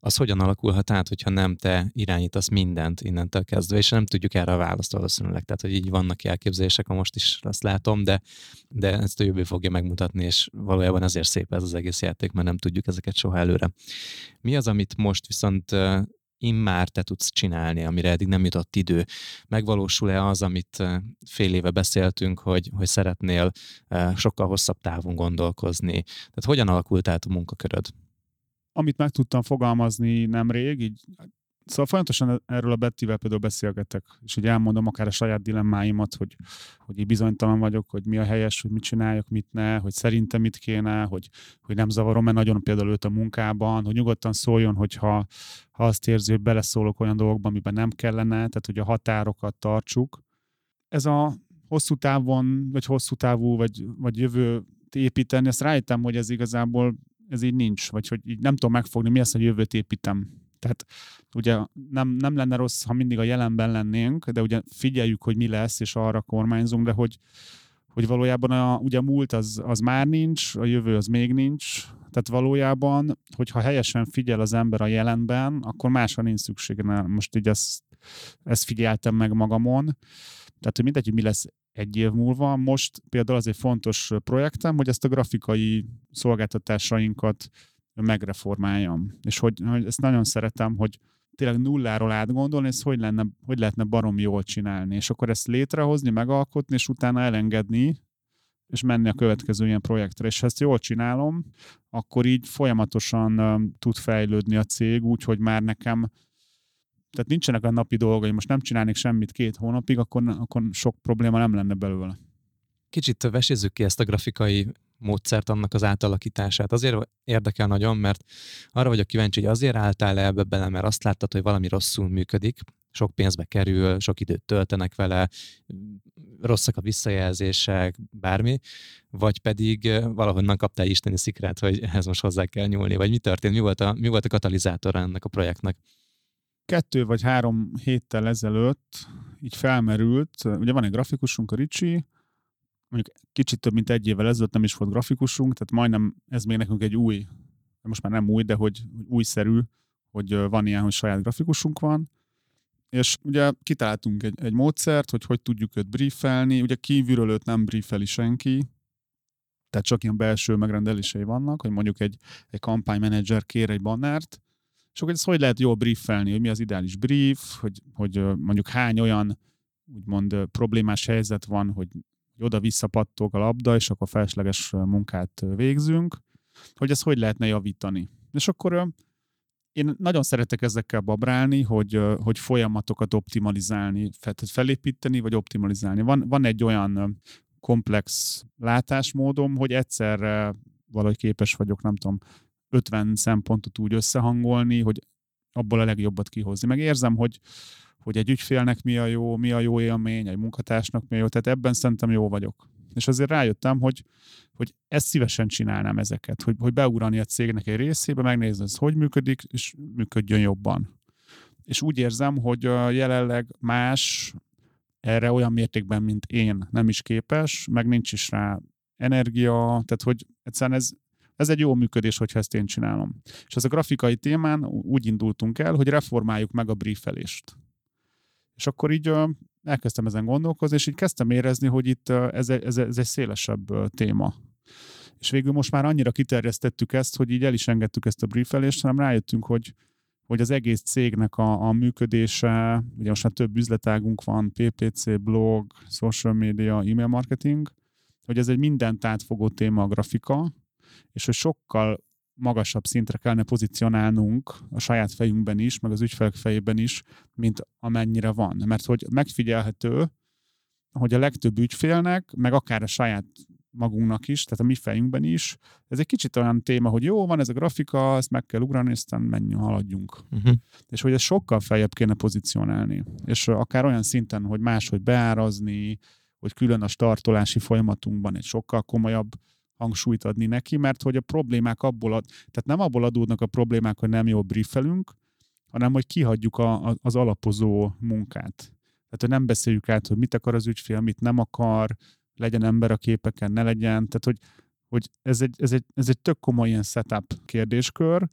S3: az hogyan alakulhat át, hogyha nem te irányítasz mindent innentől kezdve, és nem tudjuk erre a választ valószínűleg. Tehát, hogy így vannak elképzelések, ha most is azt látom, de, de ezt a jövő fogja megmutatni, és valójában ezért szép ez az egész játék, mert nem tudjuk ezeket soha előre. Mi az, amit most viszont immár te tudsz csinálni, amire eddig nem jutott idő. Megvalósul-e az, amit fél éve beszéltünk, hogy, hogy szeretnél sokkal hosszabb távon gondolkozni? Tehát hogyan alakult át a munkaköröd?
S2: Amit meg tudtam fogalmazni nemrég, így Szóval folyamatosan erről a Bettivel például beszélgetek, és hogy elmondom akár a saját dilemmáimat, hogy, hogy így bizonytalan vagyok, hogy mi a helyes, hogy mit csináljak, mit ne, hogy szerintem mit kéne, hogy, hogy nem zavarom, mert nagyon például őt a munkában, hogy nyugodtan szóljon, hogyha ha azt érzi, hogy beleszólok olyan dolgokba, amiben nem kellene, tehát hogy a határokat tartsuk. Ez a hosszú távon, vagy hosszú távú, vagy, vagy jövő építeni, ezt rájöttem, hogy ez igazából ez így nincs, vagy hogy így nem tudom megfogni, mi az, hogy jövőt építem. Tehát ugye nem, nem lenne rossz, ha mindig a jelenben lennénk, de ugye figyeljük, hogy mi lesz, és arra kormányzunk, de hogy, hogy valójában a, ugye a múlt az, az már nincs, a jövő az még nincs, tehát valójában, hogyha helyesen figyel az ember a jelenben, akkor másra nincs szüksége. Most így ezt, ezt figyeltem meg magamon. Tehát, hogy mindegy, hogy mi lesz egy év múlva. Most például az egy fontos projektem, hogy ezt a grafikai szolgáltatásainkat megreformáljam. És hogy, hogy ezt nagyon szeretem, hogy tényleg nulláról átgondolni, és hogy, lenne, hogy lehetne barom jól csinálni. És akkor ezt létrehozni, megalkotni, és utána elengedni, és menni a következő ilyen projektre. És ha ezt jól csinálom, akkor így folyamatosan tud fejlődni a cég, úgy, hogy már nekem tehát nincsenek a napi dolgai, most nem csinálnék semmit két hónapig, akkor, akkor sok probléma nem lenne belőle.
S3: Kicsit vesézzük ki ezt a grafikai módszert, annak az átalakítását. Azért érdekel nagyon, mert arra vagyok kíváncsi, hogy azért álltál -e ebbe bele, mert azt láttad, hogy valami rosszul működik, sok pénzbe kerül, sok időt töltenek vele, rosszak a visszajelzések, bármi, vagy pedig valahonnan kaptál isteni szikrát, hogy ehhez most hozzá kell nyúlni, vagy mi történt, mi volt a, mi volt a katalizátor ennek a projektnek?
S2: Kettő vagy három héttel ezelőtt így felmerült, ugye van egy grafikusunk, a Ricsi, mondjuk kicsit több mint egy évvel ezelőtt nem is volt grafikusunk, tehát majdnem ez még nekünk egy új, most már nem új, de hogy újszerű, hogy van ilyen, hogy saját grafikusunk van, és ugye kitaláltunk egy, egy módszert, hogy hogy tudjuk őt briefelni, ugye kívülről őt nem briefeli senki, tehát csak ilyen belső megrendelései vannak, hogy mondjuk egy, egy kampánymenedzser kér egy bannert, és akkor ezt hogy lehet jól briefelni, hogy mi az ideális brief, hogy, hogy mondjuk hány olyan úgymond problémás helyzet van, hogy oda-vissza pattog a labda, és akkor felesleges munkát végzünk, hogy ezt hogy lehetne javítani. És akkor én nagyon szeretek ezekkel babrálni, hogy, hogy folyamatokat optimalizálni, felépíteni, vagy optimalizálni. Van, van egy olyan komplex látásmódom, hogy egyszerre valahogy képes vagyok, nem tudom, 50 szempontot úgy összehangolni, hogy abból a legjobbat kihozni. Meg érzem, hogy, hogy egy ügyfélnek mi a jó, mi a jó élmény, egy munkatársnak mi a jó, tehát ebben szerintem jó vagyok. És azért rájöttem, hogy, hogy ezt szívesen csinálnám ezeket, hogy, hogy beugrani a cégnek egy részébe, megnézni, ez hogy működik, és működjön jobban. És úgy érzem, hogy jelenleg más erre olyan mértékben, mint én nem is képes, meg nincs is rá energia, tehát hogy egyszerűen ez, ez egy jó működés, hogyha ezt én csinálom. És ez a grafikai témán úgy indultunk el, hogy reformáljuk meg a briefelést. És akkor így elkezdtem ezen gondolkozni, és így kezdtem érezni, hogy itt ez, ez, ez egy szélesebb téma. És végül most már annyira kiterjesztettük ezt, hogy így el is engedtük ezt a briefelést, hanem rájöttünk, hogy, hogy az egész cégnek a, a működése, ugye most már több üzletágunk van, PPC, blog, social media, email marketing, hogy ez egy mindent átfogó téma a grafika, és hogy sokkal magasabb szintre kellene pozícionálnunk a saját fejünkben is, meg az ügyfelek fejében is, mint amennyire van. Mert hogy megfigyelhető, hogy a legtöbb ügyfélnek, meg akár a saját magunknak is, tehát a mi fejünkben is. Ez egy kicsit olyan téma, hogy jó, van ez a grafika, ezt meg kell ugrani, aztán menjünk, haladjunk. Uh-huh. És hogy ez sokkal feljebb kéne pozícionálni. És akár olyan szinten, hogy máshogy beárazni, hogy külön a startolási folyamatunkban egy sokkal komolyabb hangsúlyt adni neki, mert hogy a problémák abból, ad, tehát nem abból adódnak a problémák, hogy nem jól briefelünk, hanem hogy kihagyjuk a, a, az alapozó munkát. Tehát, hogy nem beszéljük át, hogy mit akar az ügyfél, mit nem akar, legyen ember a képeken, ne legyen. Tehát, hogy, hogy ez, egy, ez, egy, ez egy tök komoly ilyen setup kérdéskör,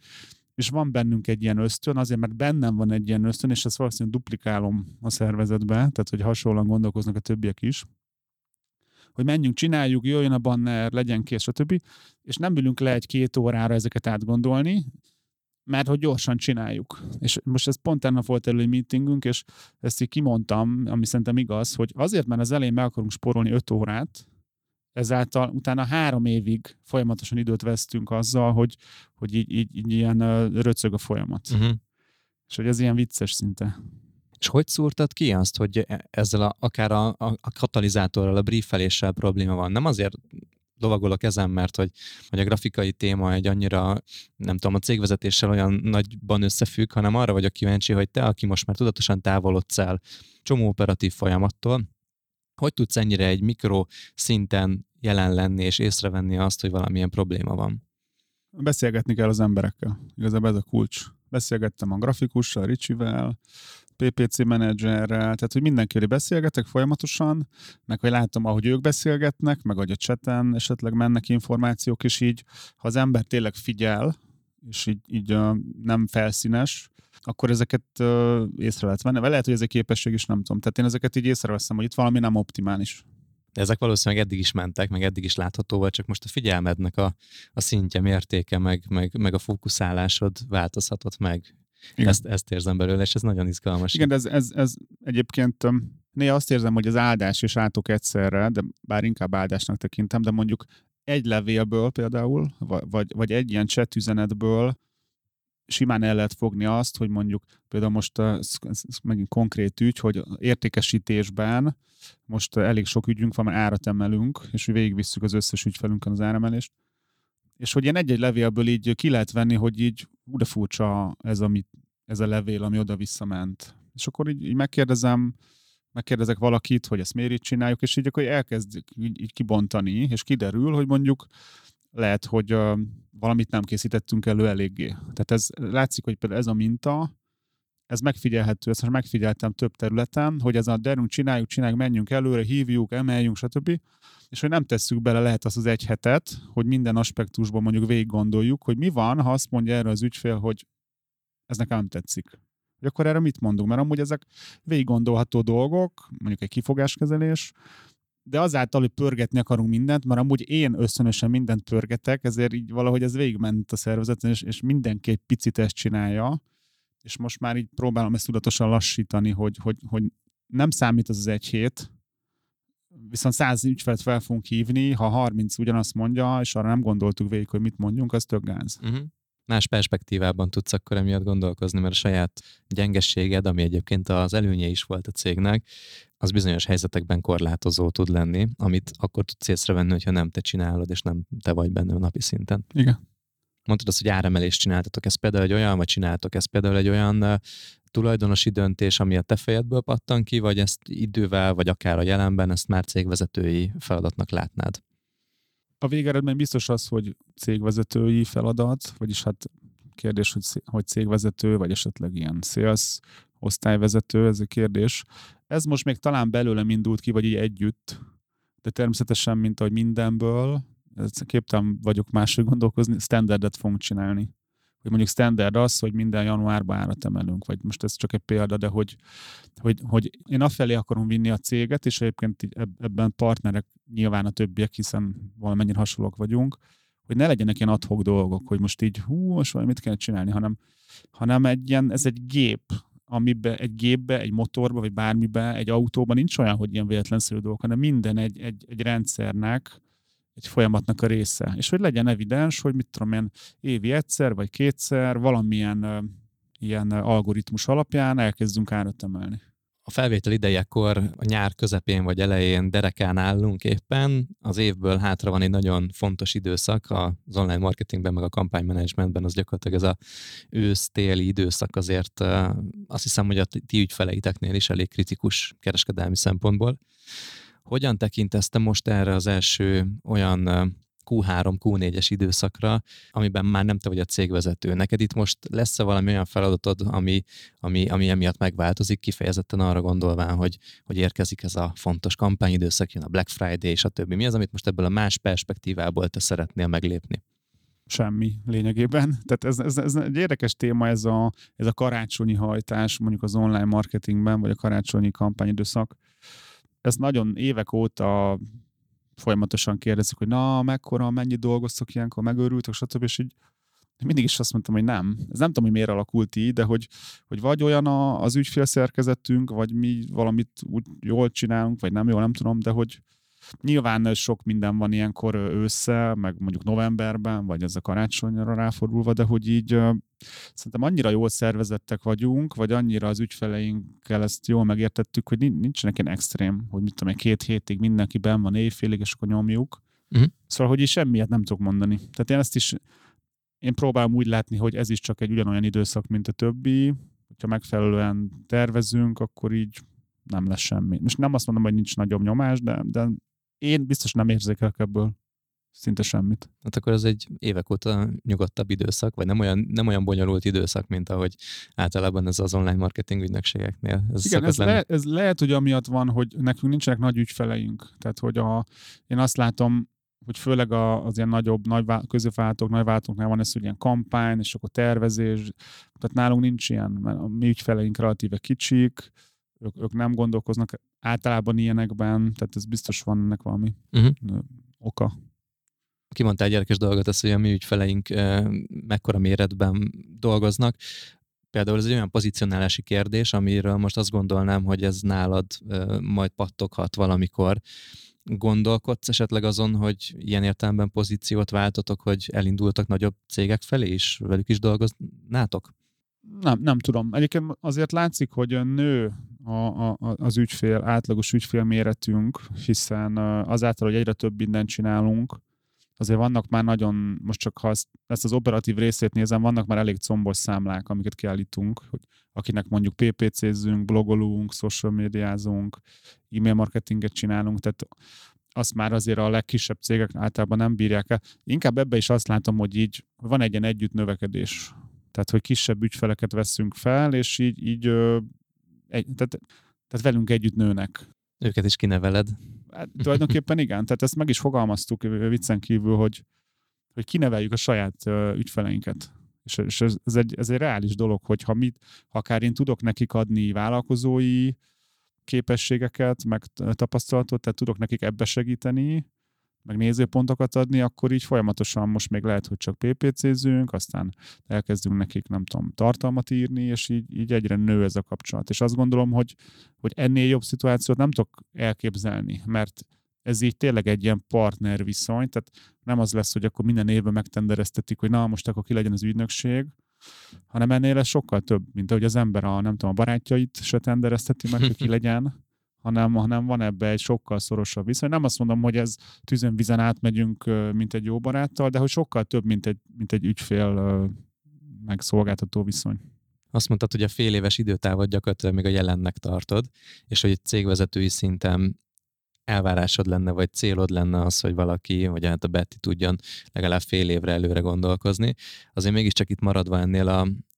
S2: és van bennünk egy ilyen ösztön, azért, mert bennem van egy ilyen ösztön, és ezt valószínűleg duplikálom a szervezetbe, tehát, hogy hasonlóan gondolkoznak a többiek is, hogy menjünk, csináljuk, jöjjön a banner, legyen kész, stb. És nem ülünk le egy-két órára ezeket átgondolni, mert hogy gyorsan csináljuk. És most ez pont tegnap volt elő egy meetingünk, és ezt így kimondtam, ami szerintem igaz, hogy azért, mert az elején meg akarunk sporolni 5 órát, ezáltal utána három évig folyamatosan időt vesztünk azzal, hogy, hogy így, így, így ilyen röcög a folyamat. Uh-huh. És hogy ez ilyen vicces szinte.
S3: És hogy szúrtad ki azt, hogy e, ezzel a, akár a, a, a katalizátorral, a briefeléssel probléma van? Nem azért lovagol a kezem, mert hogy, hogy a grafikai téma egy annyira, nem tudom, a cégvezetéssel olyan nagyban összefügg, hanem arra vagyok kíváncsi, hogy te, aki most már tudatosan távolodsz el csomó operatív folyamattól, hogy tudsz ennyire egy mikro szinten jelen lenni és észrevenni azt, hogy valamilyen probléma van?
S2: Beszélgetni kell az emberekkel. Igazából ez a kulcs. Beszélgettem a grafikussal, Ricsivel, PPC menedzserrel, tehát hogy mindenkivel beszélgetek folyamatosan, meg hogy látom, ahogy ők beszélgetnek, meg hogy a cseten esetleg mennek információk, és így, ha az ember tényleg figyel, és így, így nem felszínes, akkor ezeket uh, észre lehet venni. Lehet, hogy ez egy képesség is, nem tudom. Tehát én ezeket így észreveszem, hogy itt valami nem optimális.
S3: De ezek valószínűleg eddig is mentek, meg eddig is látható volt, csak most a figyelmednek a, a szintje, mértéke, meg, meg, meg a fókuszálásod változhatott meg. Ezt, ezt érzem belőle, és ez nagyon izgalmas.
S2: Igen, de ez, ez, ez egyébként néha azt érzem, hogy az áldás és átok egyszerre, de bár inkább áldásnak tekintem, de mondjuk egy levélből például, vagy, vagy egy ilyen chat üzenetből simán el lehet fogni azt, hogy mondjuk például most ez, ez megint konkrét ügy, hogy értékesítésben most elég sok ügyünk van, mert árat emelünk, és végigvisszük az összes ügyfelünkön az áremelést, és hogy ilyen egy-egy levélből így ki lehet venni, hogy így ú, de furcsa ez, amit, ez a levél, ami oda-vissza ment. És akkor így, így megkérdezem, megkérdezek valakit, hogy ezt miért így csináljuk, és így akkor elkezd így, így kibontani, és kiderül, hogy mondjuk lehet, hogy uh, valamit nem készítettünk elő eléggé. Tehát ez látszik, hogy például ez a minta, ez megfigyelhető, ezt most megfigyeltem több területen, hogy ez a derünk, csináljuk, csináljuk, menjünk előre, hívjuk, emeljünk, stb. És hogy nem tesszük bele lehet az az egy hetet, hogy minden aspektusban mondjuk végig gondoljuk, hogy mi van, ha azt mondja erre az ügyfél, hogy ez nekem nem tetszik. Hogy akkor erre mit mondunk? Mert amúgy ezek végig gondolható dolgok, mondjuk egy kifogáskezelés, de azáltal, hogy pörgetni akarunk mindent, mert amúgy én összönösen mindent pörgetek, ezért így valahogy ez végigment a szervezeten, és, és mindenki egy picit ezt csinálja, és most már így próbálom ezt tudatosan lassítani, hogy, hogy, hogy nem számít az az egy hét, viszont száz ügyfelet fel fogunk hívni, ha 30 ugyanazt mondja, és arra nem gondoltuk végig, hogy mit mondjunk, az tök gáz.
S3: Uh-huh. Más perspektívában tudsz akkor emiatt gondolkozni, mert a saját gyengességed, ami egyébként az előnye is volt a cégnek, az bizonyos helyzetekben korlátozó tud lenni, amit akkor tudsz észrevenni, hogyha nem te csinálod, és nem te vagy benne a napi szinten.
S2: Igen.
S3: Mondtad azt, hogy áremelést csináltatok, ez például egy olyan, vagy csináltok, ez például egy olyan tulajdonosi döntés, ami a te fejedből pattan ki, vagy ezt idővel, vagy akár a jelenben ezt már cégvezetői feladatnak látnád?
S2: A végeredmény biztos az, hogy cégvezetői feladat, vagyis hát kérdés, hogy, hogy cégvezető, vagy esetleg ilyen sales osztályvezető, ez a kérdés. Ez most még talán belőlem indult ki, vagy így együtt, de természetesen, mint ahogy mindenből, képtelen vagyok máshogy gondolkozni, standardet fogunk csinálni. Hogy mondjuk standard az, hogy minden januárban árat emelünk, vagy most ez csak egy példa, de hogy, hogy, hogy én afelé akarom vinni a céget, és egyébként ebben partnerek nyilván a többiek, hiszen valamennyire hasonlók vagyunk, hogy ne legyenek ilyen adhok dolgok, hogy most így hú, most valamit kell csinálni, hanem, hanem egy ilyen, ez egy gép, amiben egy gépbe, egy motorba, vagy bármibe, egy autóban nincs olyan, hogy ilyen véletlenszerű dolgok, hanem minden egy, egy, egy rendszernek, egy folyamatnak a része. És hogy legyen evidens, hogy mit tudom én, évi egyszer vagy kétszer valamilyen ilyen algoritmus alapján elkezdünk árat emelni.
S3: A felvétel idejekor a nyár közepén vagy elején derekán állunk éppen, az évből hátra van egy nagyon fontos időszak az online marketingben, meg a kampánymanagementben, az gyakorlatilag ez a ősz-téli időszak azért azt hiszem, hogy a ti ügyfeleiteknél is elég kritikus kereskedelmi szempontból. Hogyan tekintesz te most erre az első olyan Q3, Q4-es időszakra, amiben már nem te vagy a cégvezető. Neked itt most lesz-e valami olyan feladatod, ami, ami, ami emiatt megváltozik, kifejezetten arra gondolván, hogy, hogy érkezik ez a fontos kampányidőszak, jön a Black Friday és a többi. Mi az, amit most ebből a más perspektívából te szeretnél meglépni?
S2: semmi lényegében. Tehát ez, ez, ez egy érdekes téma, ez a, ez a karácsonyi hajtás, mondjuk az online marketingben, vagy a karácsonyi kampányidőszak ezt nagyon évek óta folyamatosan kérdezik, hogy na, mekkora, mennyi dolgoztok ilyenkor, megőrültek, stb. És így mindig is azt mondtam, hogy nem. Ez nem tudom, hogy miért alakult így, de hogy, hogy vagy olyan a, az ügyfélszerkezetünk, vagy mi valamit úgy jól csinálunk, vagy nem jól, nem tudom, de hogy, Nyilván sok minden van ilyenkor ősszel, meg mondjuk novemberben, vagy ez a karácsonyra ráfordulva, de hogy így szerintem annyira jól szervezettek vagyunk, vagy annyira az ügyfeleinkkel ezt jól megértettük, hogy nincsenek ilyen extrém, hogy mit tudom, két hétig mindenki ben van éjfélig, és akkor nyomjuk. Uh-huh. Szóval, hogy is semmiet nem tudok mondani. Tehát én ezt is, én próbálom úgy látni, hogy ez is csak egy ugyanolyan időszak, mint a többi. Ha megfelelően tervezünk, akkor így nem lesz semmi. Most nem azt mondom, hogy nincs nagyobb nyomás, de, de én biztos nem érzékelek ebből szinte semmit.
S3: Hát akkor ez egy évek óta nyugodtabb időszak, vagy nem olyan, nem olyan bonyolult időszak, mint ahogy általában ez az online marketing ügynökségeknél.
S2: Ez Igen, ez, le, ez lehet, hogy amiatt van, hogy nekünk nincsenek nagy ügyfeleink. Tehát, hogy a, én azt látom, hogy főleg az ilyen nagyobb nagy középváltók, nagy váltóknál van ez, hogy ilyen kampány, és akkor tervezés, tehát nálunk nincs ilyen, mert a mi ügyfeleink relatíve kicsik, ők, ők nem gondolkoznak általában ilyenekben, tehát ez biztos van ennek valami uh-huh. oka.
S3: Kimondta egy érdekes dolgot, az, hogy a mi ügyfeleink mekkora méretben dolgoznak. Például ez egy olyan pozicionálási kérdés, amiről most azt gondolnám, hogy ez nálad majd pattoghat valamikor. Gondolkodsz esetleg azon, hogy ilyen értelemben pozíciót váltotok, hogy elindultak nagyobb cégek felé is, velük is dolgoznátok?
S2: Nem, nem tudom. Egyébként azért látszik, hogy nő a, a, az ügyfél, átlagos ügyfél méretünk, hiszen azáltal, hogy egyre több mindent csinálunk, azért vannak már nagyon, most csak ha ezt, az operatív részét nézem, vannak már elég combos számlák, amiket kiállítunk, hogy akinek mondjuk PPC-zünk, blogolunk, social médiázunk, e-mail marketinget csinálunk, tehát azt már azért a legkisebb cégek általában nem bírják el. Inkább ebbe is azt látom, hogy így van egy ilyen együtt növekedés Tehát, hogy kisebb ügyfeleket veszünk fel, és így, így egy, tehát, tehát velünk együtt nőnek.
S3: Őket is kineveled.
S2: Hát, tulajdonképpen igen, tehát ezt meg is fogalmaztuk viccen kívül, hogy, hogy kineveljük a saját ügyfeleinket. És, és ez, ez, egy, ez egy reális dolog, hogy ha, mit, ha akár én tudok nekik adni vállalkozói képességeket, meg tapasztalatot, tehát tudok nekik ebbe segíteni, meg nézőpontokat adni, akkor így folyamatosan most még lehet, hogy csak PPC-zünk, aztán elkezdünk nekik, nem tudom, tartalmat írni, és így, így egyre nő ez a kapcsolat. És azt gondolom, hogy, hogy ennél jobb szituációt nem tudok elképzelni, mert ez így tényleg egy ilyen partner viszony, tehát nem az lesz, hogy akkor minden évben megtendereztetik, hogy na, most akkor ki legyen az ügynökség, hanem ennél lesz sokkal több, mint ahogy az ember a, nem tudom, a barátjait se tenderezteti meg, hogy ki legyen, hanem, hanem van ebbe egy sokkal szorosabb viszony. Nem azt mondom, hogy ez tűzön vizen átmegyünk, mint egy jó baráttal, de hogy sokkal több, mint egy, mint egy ügyfél meg viszony.
S3: Azt mondtad, hogy a fél éves időtávot gyakorlatilag még a jelennek tartod, és hogy egy cégvezetői szinten elvárásod lenne, vagy célod lenne az, hogy valaki, vagy hát a Betty tudjon legalább fél évre előre gondolkozni. Azért mégiscsak itt maradva ennél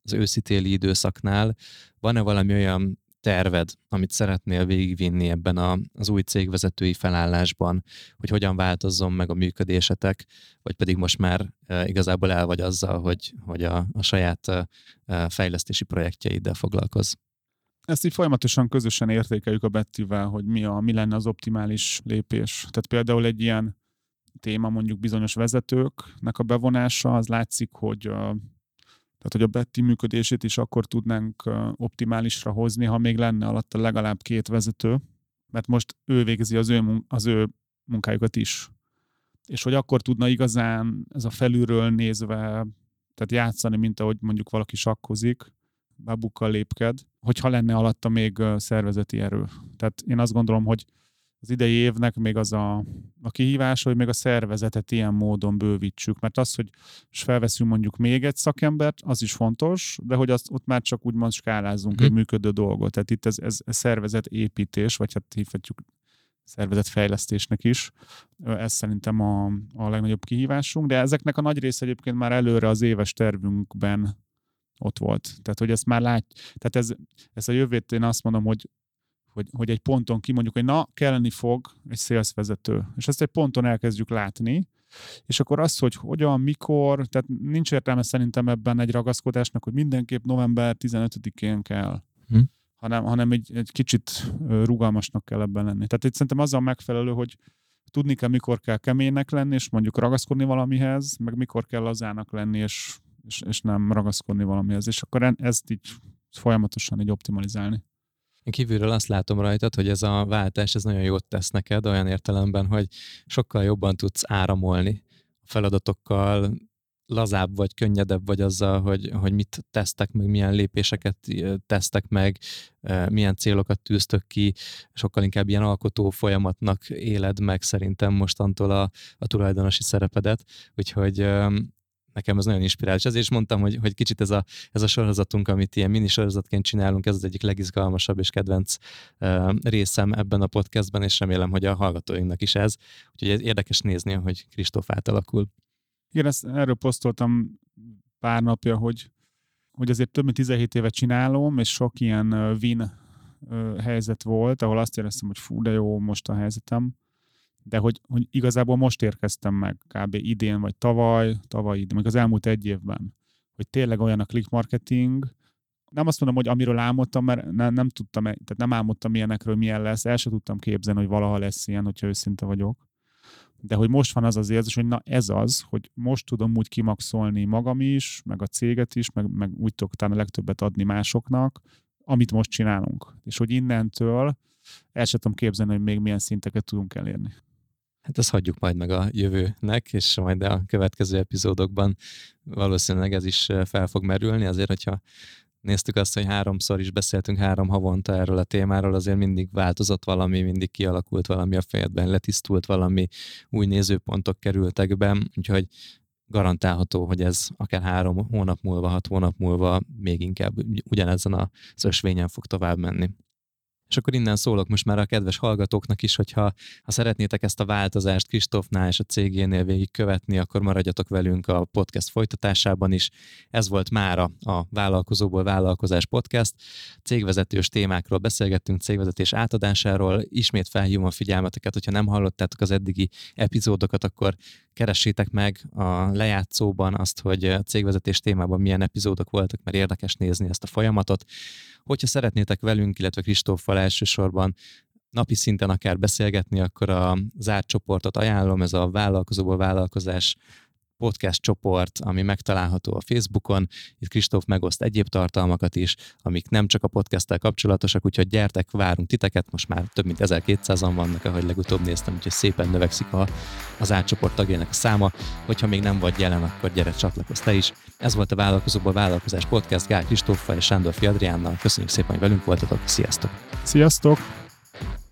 S3: az őszitéli időszaknál, van-e valami olyan terved, amit szeretnél végigvinni ebben a, az új cégvezetői felállásban, hogy hogyan változzon meg a működésetek, vagy pedig most már e, igazából el vagy azzal, hogy, hogy a, a saját e, fejlesztési projektjeiddel foglalkoz?
S2: Ezt így folyamatosan közösen értékeljük a Bettivel, hogy mi, a, mi lenne az optimális lépés. Tehát például egy ilyen téma mondjuk bizonyos vezetőknek a bevonása, az látszik, hogy tehát, hogy a Betty működését is akkor tudnánk optimálisra hozni, ha még lenne alatta legalább két vezető, mert most ő végzi az ő, az ő munkájukat is. És hogy akkor tudna igazán ez a felülről nézve, tehát játszani, mint ahogy mondjuk valaki sakkozik, babukkal lépked, hogyha lenne alatta még szervezeti erő. Tehát én azt gondolom, hogy az idei évnek még az a, a kihívás, hogy még a szervezetet ilyen módon bővítsük. Mert az, hogy felveszünk mondjuk még egy szakembert, az is fontos, de hogy azt ott már csak úgymond skálázunk mm. egy működő dolgot. Tehát itt ez, ez, ez szervezetépítés, vagy hát hívhatjuk szervezetfejlesztésnek is. Ez szerintem a, a legnagyobb kihívásunk, de ezeknek a nagy része egyébként már előre az éves tervünkben ott volt. Tehát, hogy ezt már lát, tehát ez, ez a jövőt én azt mondom, hogy hogy, hogy egy ponton kimondjuk, hogy na, kelleni fog egy szélszvezető. És ezt egy ponton elkezdjük látni, és akkor az, hogy hogyan, mikor, tehát nincs értelme szerintem ebben egy ragaszkodásnak, hogy mindenképp november 15-én kell. Hm. Hanem, hanem egy, egy kicsit rugalmasnak kell ebben lenni. Tehát itt szerintem az a megfelelő, hogy tudni kell, mikor kell keménynek lenni, és mondjuk ragaszkodni valamihez, meg mikor kell lazának lenni, és, és, és nem ragaszkodni valamihez. És akkor ezt így folyamatosan így optimalizálni.
S3: Én kívülről azt látom rajtad, hogy ez a váltás ez nagyon jót tesz neked, olyan értelemben, hogy sokkal jobban tudsz áramolni a feladatokkal, lazább vagy, könnyedebb vagy azzal, hogy, hogy mit tesztek meg, milyen lépéseket tesztek meg, milyen célokat tűztök ki, sokkal inkább ilyen alkotó folyamatnak éled meg szerintem mostantól a, a tulajdonosi szerepedet, úgyhogy nekem ez nagyon inspirális. Ezért is mondtam, hogy, hogy kicsit ez a, ez a sorozatunk, amit ilyen mini sorozatként csinálunk, ez az egyik legizgalmasabb és kedvenc részem ebben a podcastben, és remélem, hogy a hallgatóinknak is ez. Úgyhogy érdekes nézni, hogy Kristóf átalakul.
S2: Igen, ezt erről posztoltam pár napja, hogy, hogy azért több mint 17 éve csinálom, és sok ilyen win helyzet volt, ahol azt éreztem, hogy fú, de jó most a helyzetem de hogy, hogy igazából most érkeztem meg, kb. idén, vagy tavaly, tavaly, de meg az elmúlt egy évben, hogy tényleg olyan a click marketing, nem azt mondom, hogy amiről álmodtam, mert ne, nem tudtam, tehát nem álmodtam ilyenekről, milyen lesz, el sem tudtam képzelni, hogy valaha lesz ilyen, hogyha őszinte vagyok. De hogy most van az az érzés, hogy na ez az, hogy most tudom úgy kimaxolni magam is, meg a céget is, meg, meg úgy tudok talán a legtöbbet adni másoknak, amit most csinálunk. És hogy innentől el sem tudom képzelni, hogy még milyen szinteket tudunk elérni.
S3: Hát ezt hagyjuk majd meg a jövőnek, és majd a következő epizódokban valószínűleg ez is fel fog merülni, azért, hogyha néztük azt, hogy háromszor is beszéltünk három havonta erről a témáról, azért mindig változott valami, mindig kialakult valami a fejedben, letisztult valami, új nézőpontok kerültek be, úgyhogy garantálható, hogy ez akár három hónap múlva, hat hónap múlva még inkább ugyanezen az ösvényen fog tovább menni. És akkor innen szólok most már a kedves hallgatóknak is, hogyha ha szeretnétek ezt a változást Kristófnál és a cégénél végig követni, akkor maradjatok velünk a podcast folytatásában is. Ez volt mára a Vállalkozóból Vállalkozás podcast. Cégvezetős témákról beszélgettünk, cégvezetés átadásáról. Ismét felhívom a figyelmeteket, hogyha nem hallottátok az eddigi epizódokat, akkor keressétek meg a lejátszóban azt, hogy a cégvezetés témában milyen epizódok voltak, mert érdekes nézni ezt a folyamatot. Hogyha szeretnétek velünk, illetve Kristóffal elsősorban napi szinten akár beszélgetni, akkor a zárt csoportot ajánlom, ez a vállalkozóból vállalkozás podcast csoport, ami megtalálható a Facebookon. Itt Kristóf megoszt egyéb tartalmakat is, amik nem csak a podcasttel kapcsolatosak, úgyhogy gyertek, várunk titeket, most már több mint 1200-an vannak, ahogy legutóbb néztem, úgyhogy szépen növekszik a, az átcsoport tagjának a száma. Hogyha még nem vagy jelen, akkor gyere csatlakozz te is. Ez volt a Vállalkozóból Vállalkozás Podcast Gál Kristóffal és Sándor Fiadriánnal. Köszönjük szépen, hogy velünk voltatok. Sziasztok!
S2: Sziasztok!